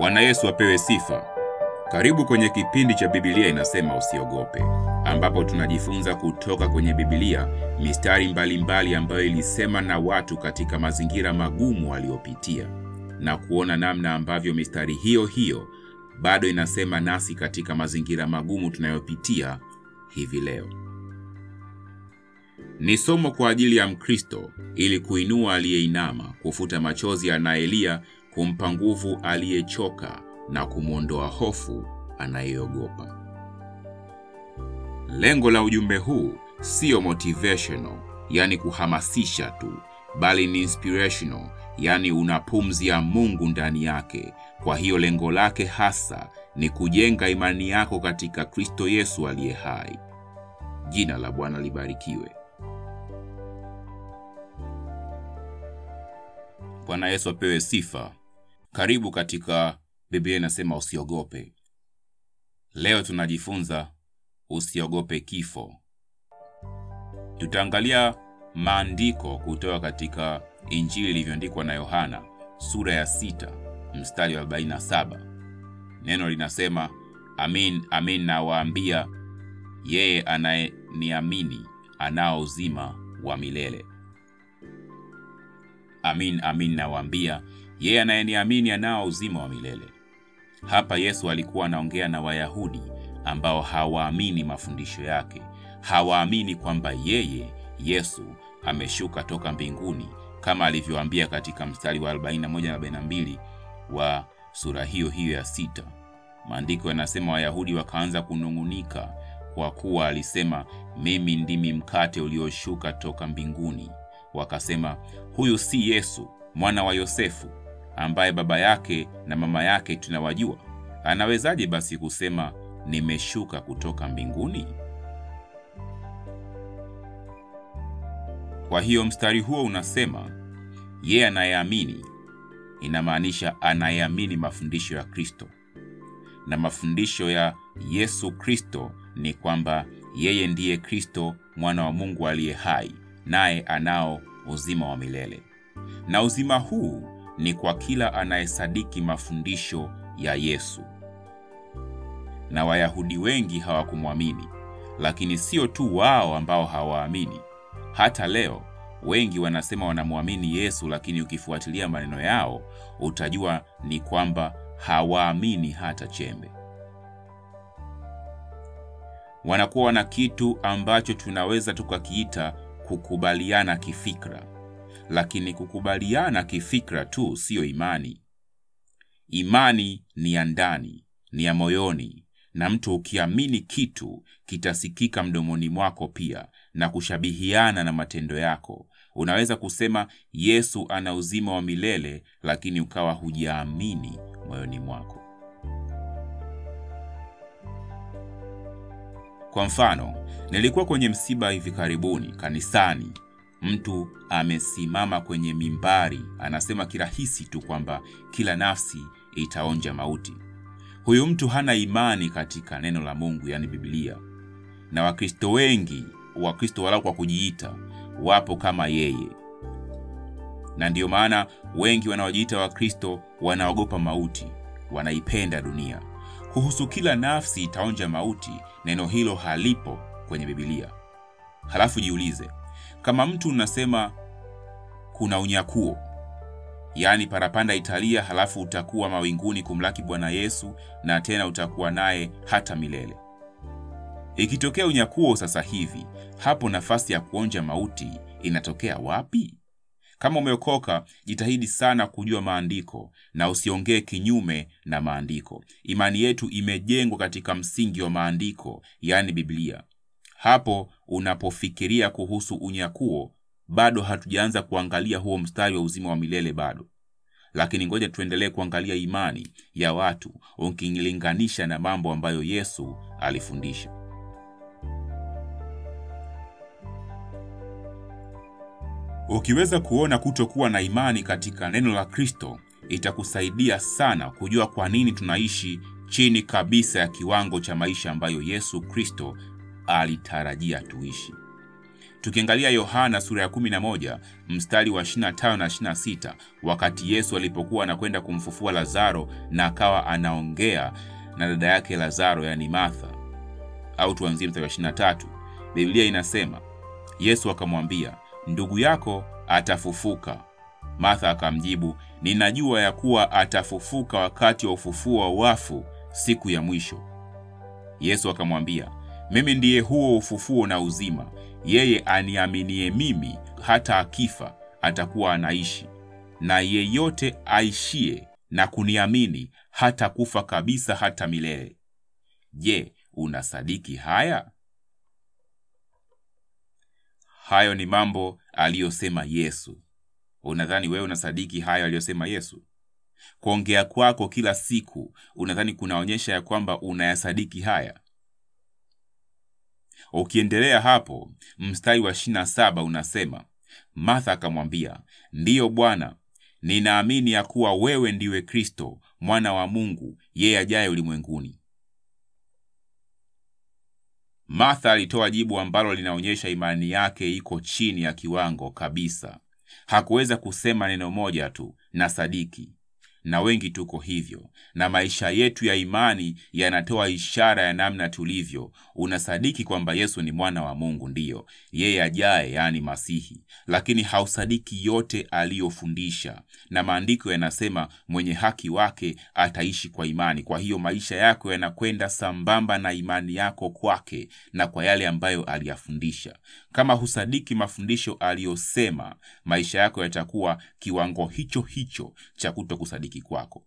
Bwana Yesu apewe sifa. Karibu kwenye kipindi cha Biblia inasema usiogope, ambapo tunajifunza kutoka kwenye Biblia mistari mbalimbali mbali ambayo ilisema na watu katika mazingira magumu waliopitia na kuona namna ambavyo mistari hiyo hiyo bado inasema nasi katika mazingira magumu tunayopitia hivi leo. Ni somo kwa ajili ya Mkristo ili kuinua aliyeinama, kufuta machozi anayelia, kumpa nguvu aliyechoka na kumwondoa hofu anayeogopa. Lengo la ujumbe huu siyo motivational, yani kuhamasisha tu, bali ni inspirational, yani una pumzi ya Mungu ndani yake. Kwa hiyo lengo lake hasa ni kujenga imani yako katika Kristo Yesu aliye hai. Jina la Bwana libarikiwe. Bwana Yesu apewe sifa. Karibu katika Biblia inasema usiogope. Leo tunajifunza usiogope kifo. Tutaangalia maandiko kutoka katika Injili ilivyoandikwa na Yohana sura ya 6 mstari wa 47. Neno linasema, amin amin nawaambia, yeye anayeniamini anao uzima wa milele. Amin amin nawaambia, yeye anayeniamini anao uzima wa milele. Hapa Yesu alikuwa anaongea na Wayahudi ambao hawaamini mafundisho yake, hawaamini kwamba yeye Yesu ameshuka toka mbinguni kama alivyoambia katika mstari wa 41 na 42 wa sura hiyo hiyo ya sita. Maandiko yanasema Wayahudi wakaanza kunung'unika kwa kuwa alisema, mimi ndimi mkate ulioshuka toka mbinguni. Wakasema, huyu si Yesu mwana wa Yosefu ambaye baba yake na mama yake tunawajua? Anawezaje basi kusema nimeshuka kutoka mbinguni? Kwa hiyo mstari huo unasema yeye anayeamini, inamaanisha anayeamini mafundisho ya Kristo, na mafundisho ya Yesu Kristo ni kwamba yeye ndiye Kristo mwana wa Mungu aliye hai, naye anao uzima wa milele, na uzima huu ni kwa kila anayesadiki mafundisho ya Yesu. Na Wayahudi wengi hawakumwamini, lakini sio tu wao ambao hawaamini. Hata leo wengi wanasema wanamwamini Yesu, lakini ukifuatilia maneno yao utajua ni kwamba hawaamini hata chembe. Wanakuwa na kitu ambacho tunaweza tukakiita kukubaliana kifikra, lakini kukubaliana kifikra tu siyo imani. Imani ni ya ndani, ni ya moyoni, na mtu ukiamini kitu kitasikika mdomoni mwako pia na kushabihiana na matendo yako. Unaweza kusema Yesu ana uzima wa milele, lakini ukawa hujaamini moyoni mwako. Kwa mfano, nilikuwa kwenye msiba hivi karibuni kanisani. Mtu amesimama kwenye mimbari, anasema kirahisi tu kwamba kila nafsi itaonja mauti. Huyu mtu hana imani katika neno la Mungu, yani Biblia, na Wakristo wengi, Wakristo walau kwa kujiita, wapo kama yeye, na ndiyo maana wengi wanaojiita Wakristo wanaogopa mauti, wanaipenda dunia. Kuhusu kila nafsi itaonja mauti, neno hilo halipo kwenye Biblia. Halafu jiulize, kama mtu unasema kuna unyakuo, yaani parapanda italia, halafu utakuwa mawinguni kumlaki Bwana Yesu na tena utakuwa naye hata milele. Ikitokea unyakuo sasa hivi, hapo nafasi ya kuonja mauti inatokea wapi? Kama umeokoka, jitahidi sana kujua maandiko na usiongee kinyume na maandiko. Imani yetu imejengwa katika msingi wa maandiko, yaani Biblia. Hapo unapofikiria kuhusu unyakuo, bado hatujaanza kuangalia huo mstari wa uzima wa milele bado, lakini ngoja tuendelee kuangalia imani ya watu ukilinganisha na mambo ambayo Yesu alifundisha. Ukiweza kuona kutokuwa na imani katika neno la Kristo, itakusaidia sana kujua kwa nini tunaishi chini kabisa ya kiwango cha maisha ambayo Yesu Kristo alitarajia tuishi. Tukiangalia Yohana sura ya 11 mstari wa 25 na 26, wakati Yesu alipokuwa anakwenda kumfufua Lazaro na akawa anaongea na dada yake Lazaro, yani Martha, au tuanzie mstari wa 23. Biblia inasema Yesu akamwambia, ndugu yako atafufuka. Martha akamjibu, ninajua ya kuwa atafufuka wakati wa ufufuo wa wafu siku ya mwisho. Yesu akamwambia, mimi ndiye huo ufufuo na uzima. Yeye aniaminie mimi, hata akifa atakuwa anaishi, na yeyote aishie na kuniamini hata kufa kabisa hata milele. Je, unasadiki haya? Hayo ni mambo aliyosema Yesu. Unadhani wewe unasadiki hayo aliyosema Yesu? Kuongea kwako kila siku, unadhani kunaonyesha ya kwamba unayasadiki haya? Ukiendelea hapo, mstari wa 27 unasema, Martha akamwambia, ndiyo Bwana, ninaamini ya kuwa wewe ndiwe Kristo mwana wa Mungu, yeye ajaye ulimwenguni. Martha alitoa jibu ambalo linaonyesha imani yake iko chini ya kiwango kabisa. Hakuweza kusema neno moja tu na sadiki. Na wengi tuko hivyo, na maisha yetu ya imani yanatoa ishara ya namna tulivyo. Unasadiki kwamba Yesu ni mwana wa Mungu, ndiyo yeye ajaye, yaani Masihi, lakini hausadiki yote aliyofundisha. Na maandiko yanasema mwenye haki wake ataishi kwa imani. Kwa hiyo maisha yako yanakwenda sambamba na imani yako kwake na kwa yale ambayo aliyafundisha. Kama husadiki mafundisho aliyosema, maisha yako yatakuwa kiwango hicho hicho cha kuto kusadiki kwako.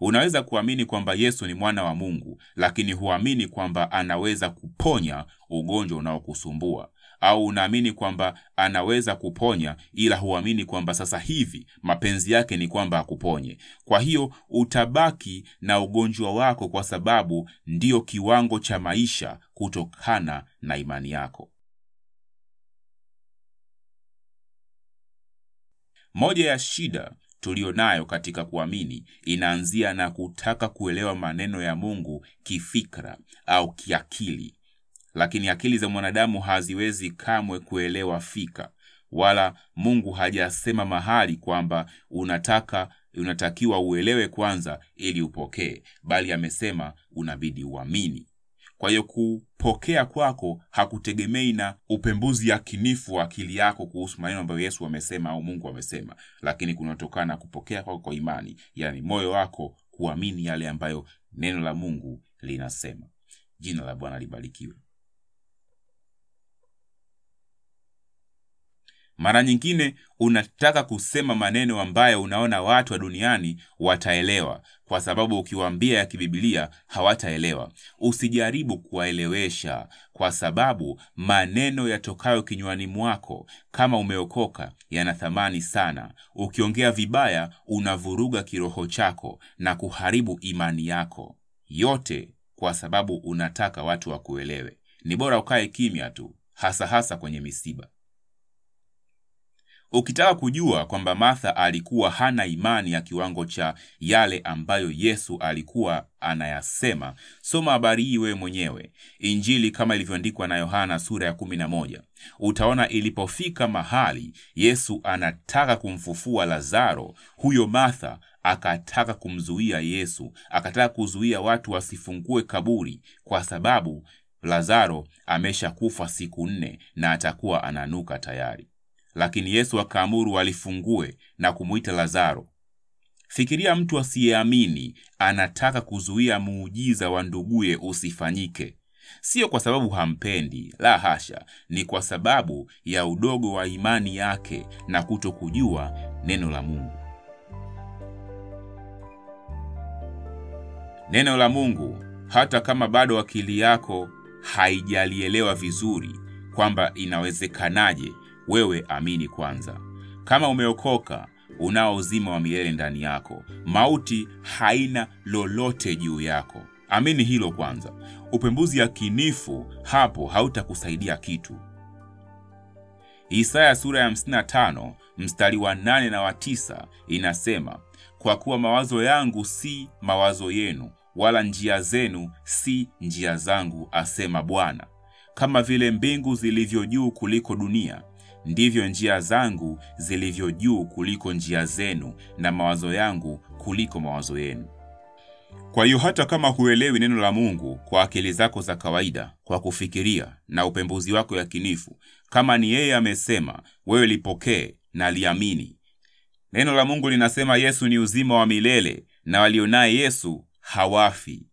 Unaweza kuamini kwamba Yesu ni mwana wa Mungu, lakini huamini kwamba anaweza kuponya ugonjwa unaokusumbua au unaamini kwamba anaweza kuponya, ila huamini kwamba sasa hivi mapenzi yake ni kwamba akuponye. Kwa hiyo utabaki na ugonjwa wako, kwa sababu ndiyo kiwango cha maisha kutokana na imani yako. Moja ya shida tuliyo nayo katika kuamini inaanzia na kutaka kuelewa maneno ya Mungu kifikra au kiakili, lakini akili za mwanadamu haziwezi kamwe kuelewa fika, wala Mungu hajasema mahali kwamba unataka unatakiwa uelewe kwanza ili upokee, bali amesema unabidi uamini. Kwa hiyo kupokea kwako hakutegemei na upembuzi yakinifu wa akili yako kuhusu maneno ambayo Yesu amesema au Mungu amesema, lakini kunatokana na kupokea kwako kwa imani, yaani moyo wako kuamini yale ambayo neno la Mungu linasema. Jina la Bwana libarikiwe. Mara nyingine unataka kusema maneno ambayo unaona watu wa duniani wataelewa, kwa sababu ukiwaambia ya kibibilia hawataelewa. Usijaribu kuwaelewesha, kwa sababu maneno yatokayo kinywani mwako, kama umeokoka, yana thamani sana. Ukiongea vibaya, unavuruga kiroho chako na kuharibu imani yako yote, kwa sababu unataka watu wakuelewe. Ni bora ukae kimya tu, hasa hasa kwenye misiba. Ukitaka kujua kwamba Martha alikuwa hana imani ya kiwango cha yale ambayo Yesu alikuwa anayasema, soma habari hii wewe mwenyewe, Injili kama ilivyoandikwa na Yohana sura ya kumi na moja. Utaona ilipofika mahali Yesu anataka kumfufua Lazaro, huyo Martha akataka kumzuia Yesu, akataka kuzuia watu wasifungue kaburi kwa sababu Lazaro ameshakufa siku nne na atakuwa ananuka tayari lakini Yesu akaamuru alifungue na kumwita Lazaro. Fikiria mtu asiyeamini anataka kuzuia muujiza wa nduguye usifanyike. Siyo kwa sababu hampendi, la hasha, ni kwa sababu ya udogo wa imani yake na kuto kujua neno la Mungu. Neno la Mungu, hata kama bado akili yako haijalielewa vizuri kwamba inawezekanaje wewe amini kwanza. Kama umeokoka, unao uzima wa milele ndani yako, mauti haina lolote juu yako. Amini hilo kwanza. Upembuzi yakinifu hapo hautakusaidia kitu. Isaya sura ya 55 mstari wa 8 na wa 9 inasema, kwa kuwa mawazo yangu si mawazo yenu, wala njia zenu si njia zangu, asema Bwana. kama vile mbingu zilivyo juu kuliko dunia, ndivyo njia zangu zilivyo juu kuliko njia zenu, na mawazo yangu kuliko mawazo yenu. Kwa hiyo hata kama huelewi neno la Mungu kwa akili zako za kawaida, kwa kufikiria na upembuzi wako yakinifu, kama ni yeye amesema, wewe lipokee na liamini. Neno la Mungu linasema Yesu ni uzima wa milele na walionaye Yesu hawafi.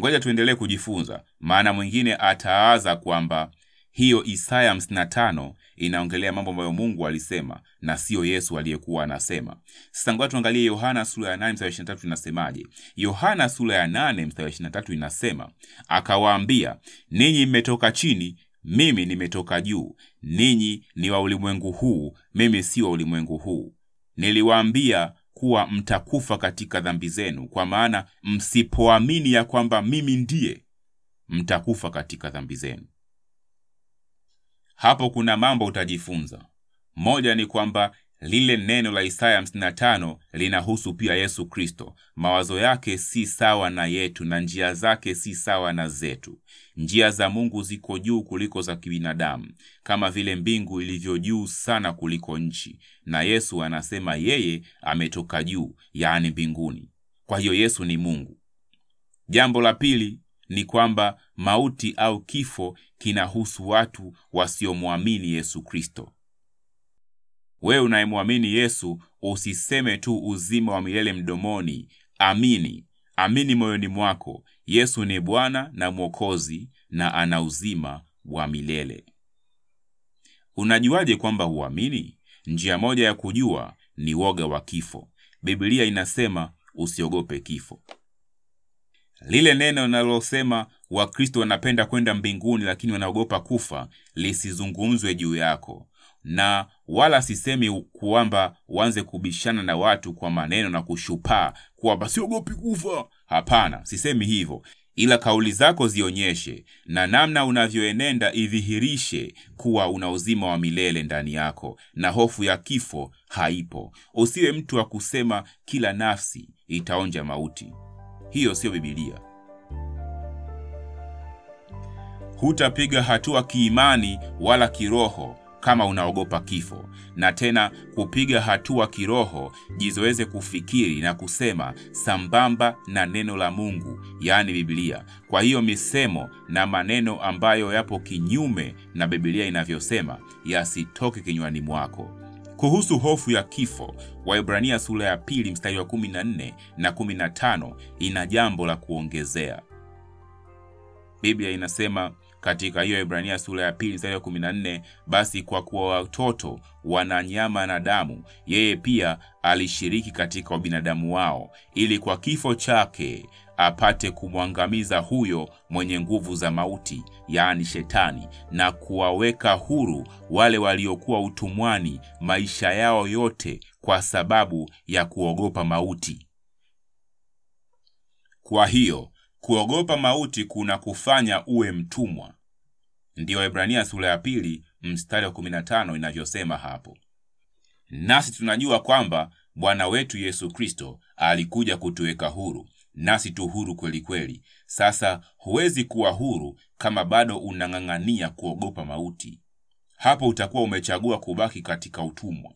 Ngoja tuendelee kujifunza, maana mwingine ataaza kwamba hiyo Isaya 55 inaongelea mambo ambayo Mungu alisema na siyo Yesu aliyekuwa anasema. Sasa ngoja tuangalie Yohana sura ya 8 mstari 23 inasemaje. Yohana sura ya 8 mstari 23 inasema, akawaambia, ninyi mmetoka chini, mimi nimetoka juu. Ninyi ni wa ulimwengu huu, mimi si wa ulimwengu huu. Niliwaambia kuwa mtakufa katika dhambi zenu, kwa maana msipoamini ya kwamba mimi ndiye, mtakufa katika dhambi zenu. Hapo kuna mambo utajifunza. Moja ni kwamba lile neno la Isaya 55 linahusu pia Yesu Kristo. Mawazo yake si sawa na yetu na njia zake si sawa na zetu. Njia za Mungu ziko juu kuliko za kibinadamu, kama vile mbingu ilivyo juu sana kuliko nchi, na Yesu anasema yeye ametoka juu, yaani mbinguni. Kwa hiyo Yesu ni Mungu. Jambo la pili ni kwamba mauti au kifo kinahusu watu wasiomwamini Yesu Kristo. Wewe unayemwamini Yesu, usiseme tu uzima wa milele mdomoni. Amini, amini moyoni mwako, Yesu ni Bwana na Mwokozi na ana uzima wa milele. Unajuaje kwamba huamini? Njia moja ya kujua ni woga wa kifo. Biblia inasema usiogope kifo. Lile neno linalosema Wakristo wanapenda kwenda mbinguni lakini wanaogopa kufa lisizungumzwe juu yako, na wala sisemi kwamba uanze kubishana na watu kwa maneno na kushupaa kwamba siogopi kufa. Hapana, sisemi hivyo, ila kauli zako zionyeshe na namna unavyoenenda idhihirishe kuwa una uzima wa milele ndani yako na hofu ya kifo haipo. Usiwe mtu wa kusema kila nafsi itaonja mauti. Hiyo siyo Bibilia. Hutapiga hatua kiimani wala kiroho kama unaogopa kifo. Na tena kupiga hatua kiroho, jizoeze kufikiri na kusema sambamba na neno la Mungu, yaani Biblia. Kwa hiyo misemo na maneno ambayo yapo kinyume na Biblia inavyosema yasitoke kinywani mwako. Kuhusu hofu ya kifo, Waibrania sura ya pili mstari wa 14 na 15 ina jambo la kuongezea. Biblia inasema katika hiyo Ibrania sura ya pili mstari wa 14, basi kwa kuwa watoto wana nyama na damu, yeye pia alishiriki katika ubinadamu wao, ili kwa kifo chake apate kumwangamiza huyo mwenye nguvu za mauti, yaani Shetani, na kuwaweka huru wale waliokuwa utumwani maisha yao yote kwa sababu ya kuogopa mauti. Kwa hiyo kuogopa mauti kuna kufanya uwe mtumwa. Ndiyo Waebrania sura ya pili mstari wa 15 inavyosema hapo. Nasi tunajua kwamba Bwana wetu Yesu Kristo alikuja kutuweka huru, nasi tu huru kweli kweli. Sasa huwezi kuwa huru kama bado unang'ang'ania kuogopa mauti. Hapo utakuwa umechagua kubaki katika utumwa,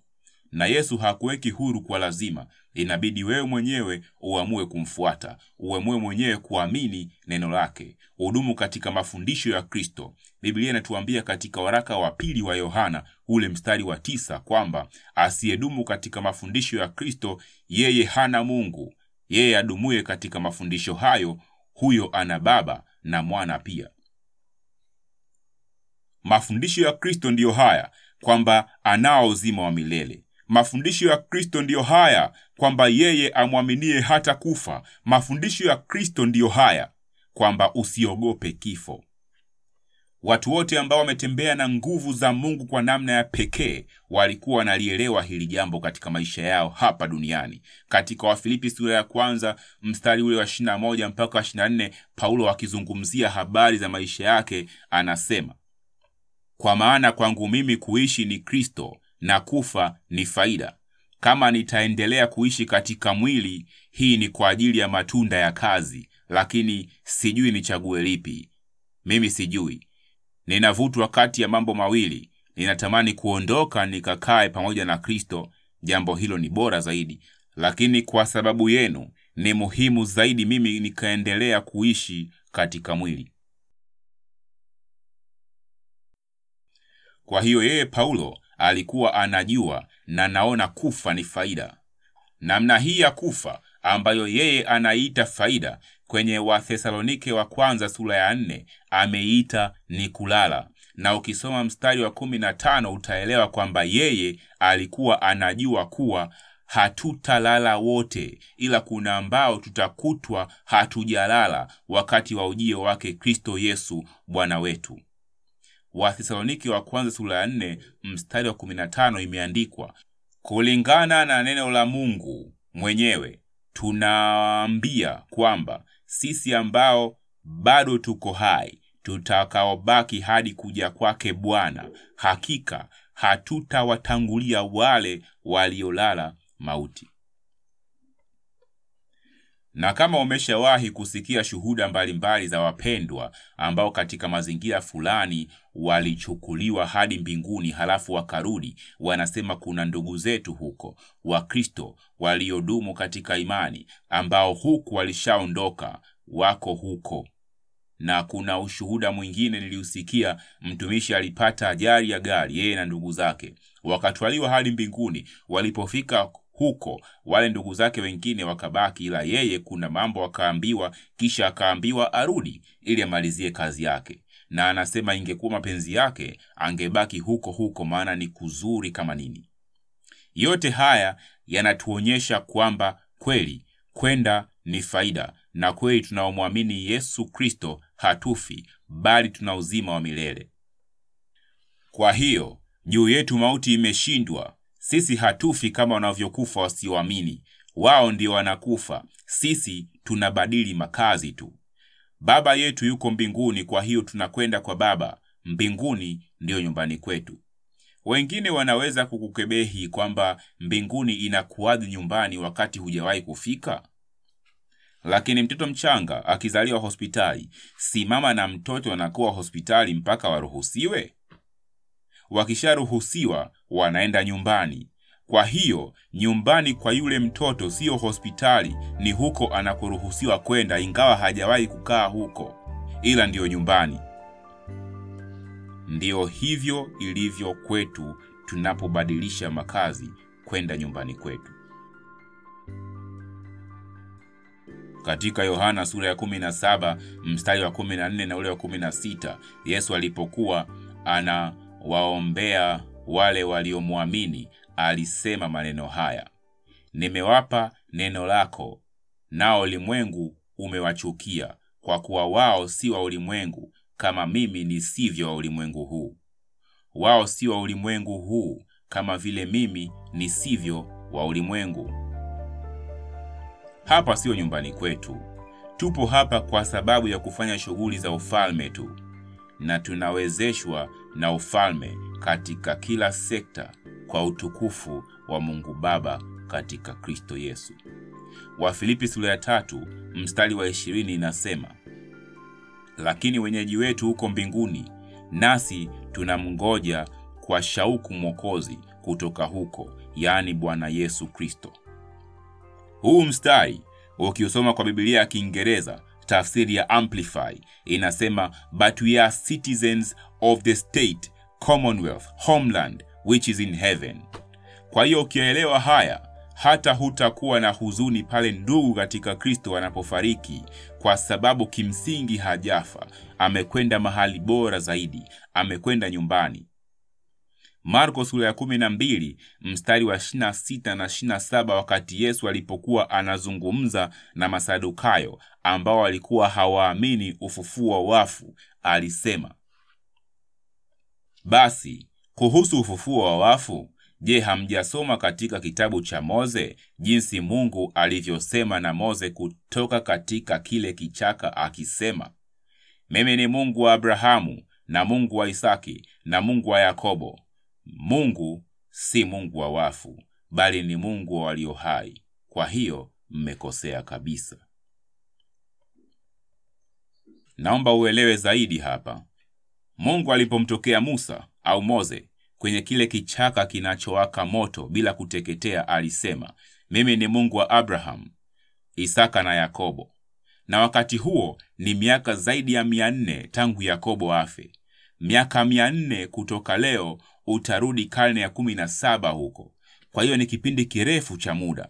na Yesu hakuweki huru kwa lazima. Inabidi wewe mwenyewe uamue kumfuata, uamue mwenyewe kuamini neno lake, udumu katika mafundisho ya Kristo. Biblia inatuambia katika waraka wa pili wa Yohana ule mstari wa tisa kwamba asiyedumu katika mafundisho ya Kristo yeye hana Mungu. Yeye adumuye katika mafundisho hayo, huyo ana Baba na Mwana pia. Mafundisho ya Kristo ndiyo haya kwamba anao uzima wa milele. Mafundisho ya Kristo ndiyo haya kwamba yeye amwaminie hata kufa. Mafundisho ya Kristo ndiyo haya kwamba usiogope kifo. Watu wote ambao wametembea na nguvu za Mungu kwa namna ya pekee walikuwa wanalielewa hili jambo katika maisha yao hapa duniani. Katika Wafilipi sura ya kwanza mstari ule wa 21 mpaka 24, Paulo akizungumzia habari za maisha yake anasema, kwa maana kwangu mimi kuishi ni Kristo na kufa ni faida. Kama nitaendelea kuishi katika mwili, hii ni kwa ajili ya matunda ya kazi, lakini sijui nichague lipi. Mimi sijui ninavutwa kati ya mambo mawili. Ninatamani kuondoka nikakae pamoja na Kristo, jambo hilo ni bora zaidi, lakini kwa sababu yenu ni muhimu zaidi mimi nikaendelea kuishi katika mwili. Kwa hiyo yeye Paulo alikuwa anajua na naona kufa ni faida. Namna hii ya kufa ambayo yeye anaiita faida kwenye Wathesalonike wa kwanza sura ya nne ameita ni kulala, na ukisoma mstari wa kumi na tano utaelewa kwamba yeye alikuwa anajua kuwa hatutalala wote, ila kuna ambao tutakutwa hatujalala wakati wa ujio wake Kristo Yesu Bwana wetu. Wathesaloniki wa kwanza sura ya nne mstari wa kumi na tano imeandikwa, kulingana na neno la Mungu mwenyewe tunaambia kwamba sisi ambao bado tuko hai tutakaobaki hadi kuja kwake Bwana, hakika hatutawatangulia wale waliolala mauti. Na kama umeshawahi kusikia shuhuda mbalimbali za wapendwa ambao katika mazingira fulani walichukuliwa hadi mbinguni halafu wakarudi, wanasema kuna ndugu zetu huko Wakristo waliodumu katika imani ambao huku walishaondoka wako huko. Na kuna ushuhuda mwingine niliusikia, mtumishi alipata ajali ya gari, yeye na ndugu zake wakatwaliwa hadi mbinguni. Walipofika huko wale ndugu zake wengine wakabaki, ila yeye kuna mambo akaambiwa, kisha akaambiwa arudi ili amalizie kazi yake. Na anasema ingekuwa mapenzi yake angebaki huko huko, maana ni kuzuri kama nini. Yote haya yanatuonyesha kwamba kweli kwenda ni faida, na kweli tunaomwamini Yesu Kristo hatufi, bali tuna uzima wa milele. Kwa hiyo juu yetu mauti imeshindwa. Sisi hatufi kama wanavyokufa wasioamini. Wao ndio wanakufa, sisi tunabadili makazi tu. Baba yetu yuko mbinguni, kwa hiyo tunakwenda kwa Baba. Mbinguni ndiyo nyumbani kwetu. Wengine wanaweza kukukebehi kwamba mbinguni inakuwadhi nyumbani wakati hujawahi kufika. Lakini mtoto mchanga akizaliwa hospitali, si mama na mtoto wanakuwa hospitali mpaka waruhusiwe? Wakisharuhusiwa wanaenda nyumbani. Kwa hiyo nyumbani kwa yule mtoto siyo hospitali, ni huko anakoruhusiwa kwenda, ingawa hajawahi kukaa huko, ila ndiyo nyumbani. Ndiyo hivyo ilivyo kwetu tunapobadilisha makazi kwenda nyumbani kwetu. Katika Yohana sura ya 17 mstari wa 14 na ule wa 16, Yesu alipokuwa anawaombea wale waliomwamini alisema maneno haya: nimewapa neno lako, nao ulimwengu umewachukia, kwa kuwa wao si wa ulimwengu kama mimi nisivyo wa ulimwengu huu. Wao si wa ulimwengu huu kama vile mimi nisivyo wa ulimwengu. Hapa siyo nyumbani kwetu. Tupo hapa kwa sababu ya kufanya shughuli za ufalme tu, na tunawezeshwa na ufalme katika kila sekta kwa utukufu wa Mungu Baba katika Kristo Yesu. Wafilipi sura ya tatu mstari wa ishirini inasema, lakini wenyeji wetu huko mbinguni, nasi tunamngoja kwa shauku Mwokozi kutoka huko, yaani Bwana Yesu Kristo. Huu mstari ukiusoma kwa Biblia ya Kiingereza, tafsiri ya Amplify inasema, but we are citizens of the state commonwealth homeland which is in heaven. Kwa hiyo ukielewa haya hata hutakuwa na huzuni pale ndugu katika Kristo anapofariki, kwa sababu kimsingi hajafa, amekwenda mahali bora zaidi, amekwenda nyumbani. Marko sura ya 12 mstari wa 26 na 27, wakati Yesu alipokuwa anazungumza na Masadukayo ambao walikuwa hawaamini ufufuo wa wafu, alisema, basi kuhusu ufufuo wa wafu Je, hamjasoma katika kitabu cha Mose jinsi Mungu alivyosema na Mose kutoka katika kile kichaka akisema, mimi ni Mungu wa Abrahamu na Mungu wa Isaki na Mungu wa Yakobo. Mungu si Mungu wa wafu, bali ni Mungu wa walio hai. Kwa hiyo mmekosea kabisa. Naomba uelewe zaidi hapa. Mungu alipomtokea Musa au Moze kwenye kile kichaka kinachowaka moto bila kuteketea, alisema, mimi ni Mungu wa Abrahamu, Isaka na Yakobo. Na wakati huo ni miaka zaidi ya mia nne tangu Yakobo afe. Miaka mia nne kutoka leo utarudi karne ya kumi na saba huko. Kwa hiyo ni kipindi kirefu cha muda.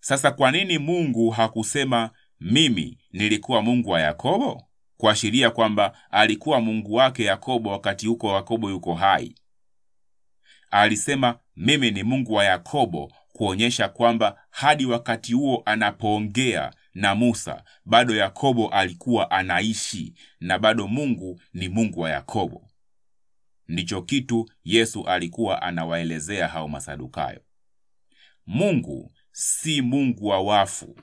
Sasa kwa nini Mungu hakusema mimi nilikuwa Mungu wa Yakobo, kuashiria kwamba alikuwa Mungu wake Yakobo wakati huko Yakobo yuko hai? Alisema mimi ni Mungu wa Yakobo, kuonyesha kwamba hadi wakati huo anapoongea na Musa bado Yakobo alikuwa anaishi na bado Mungu ni Mungu wa Yakobo. Ndicho kitu Yesu alikuwa anawaelezea hao Masadukayo. Mungu si Mungu wa wafu.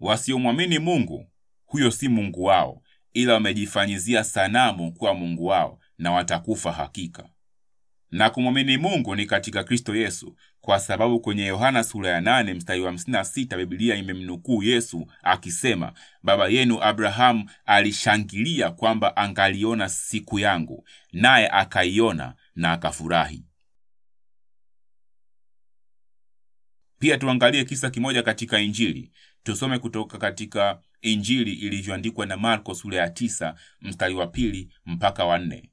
Wasiomwamini Mungu, huyo si Mungu wao, ila wamejifanyizia sanamu kuwa Mungu wao na watakufa hakika. Na kumwamini Mungu ni katika Kristo Yesu, kwa sababu kwenye Yohana sura ya 8 mstari wa 56 Biblia imemnukuu Yesu akisema, baba yenu Abrahamu alishangilia kwamba angaliona siku yangu, naye akaiona na akafurahi. Pia tuangalie kisa kimoja katika Injili. Tusome kutoka katika Injili ilivyoandikwa na Marko sura ya tisa mstari wa pili mpaka wa nne.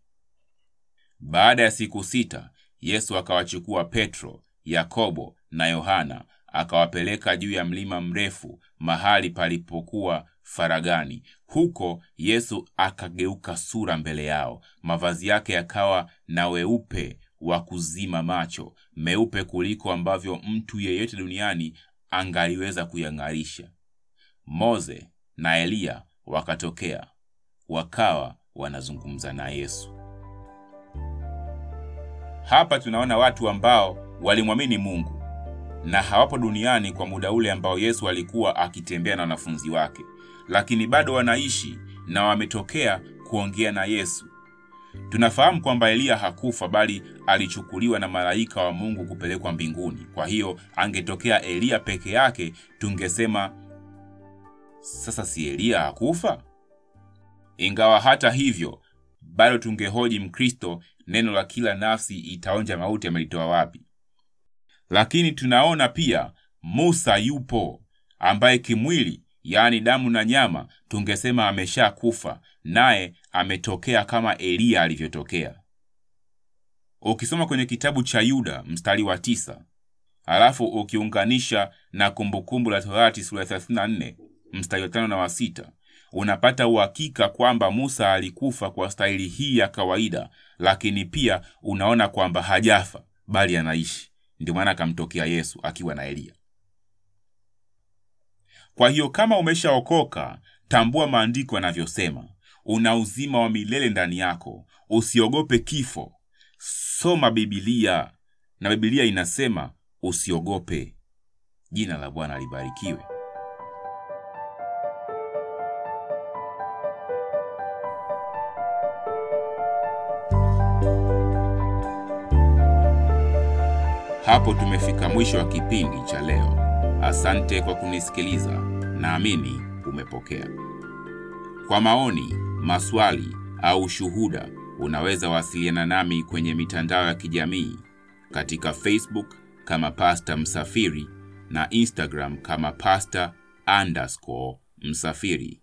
Baada ya siku sita, Yesu akawachukua Petro, Yakobo na Yohana akawapeleka juu ya mlima mrefu, mahali palipokuwa faragani. Huko Yesu akageuka sura mbele yao, mavazi yake yakawa na weupe wa kuzima macho, meupe kuliko ambavyo mtu yeyote duniani angaliweza kuyang'arisha. Mose na Eliya wakatokea, wakawa wanazungumza na Yesu. Hapa tunaona watu ambao walimwamini Mungu na hawapo duniani kwa muda ule ambao Yesu alikuwa akitembea na wanafunzi wake, lakini bado wanaishi na wametokea kuongea na Yesu. Tunafahamu kwamba Eliya hakufa bali alichukuliwa na malaika wa Mungu kupelekwa mbinguni. Kwa hiyo angetokea Eliya peke yake, tungesema sasa, si Eliya hakufa? Ingawa hata hivyo bado tungehoji Mkristo, neno la kila nafsi itaonja mauti amelitoa wapi? Lakini tunaona pia Musa yupo, ambaye kimwili, yaani damu na nyama, tungesema amesha kufa, naye ametokea kama Eliya alivyotokea. Ukisoma kwenye kitabu cha Yuda mstari wa tisa alafu ukiunganisha na Kumbukumbu la Torati sura ya 34 mstari wa tano na wa sita unapata uhakika kwamba Musa alikufa kwa staili hii ya kawaida, lakini pia unaona kwamba hajafa bali anaishi. Ndio maana akamtokea Yesu akiwa na Eliya. Kwa hiyo kama umeshaokoka, tambua maandiko yanavyosema, una uzima wa milele ndani yako. Usiogope kifo. Soma Bibilia na Bibilia inasema usiogope. Jina la Bwana libarikiwe. Hapo tumefika mwisho wa kipindi cha leo. Asante kwa kunisikiliza, naamini umepokea. Kwa maoni, maswali au shuhuda, unaweza wasiliana nami kwenye mitandao ya kijamii katika Facebook kama Pasta Msafiri na Instagram kama Pasta underscore Msafiri.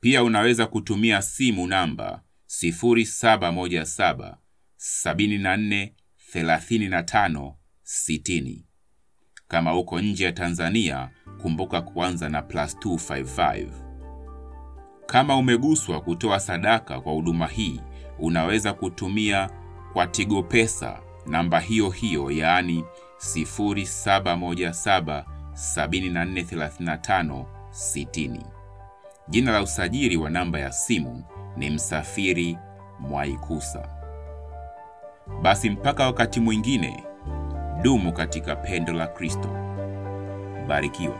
Pia unaweza kutumia simu namba 0717 74 35 60. Kama uko nje ya Tanzania, kumbuka kuanza na plus 255. Kama umeguswa kutoa sadaka kwa huduma hii, unaweza kutumia kwa Tigo Pesa namba hiyo hiyo, yaani 0717 7435 60. Jina la usajili wa namba ya simu ni Msafiri Mwaikusa. Basi mpaka wakati mwingine, dumu katika pendo la Kristo. Barikiwa.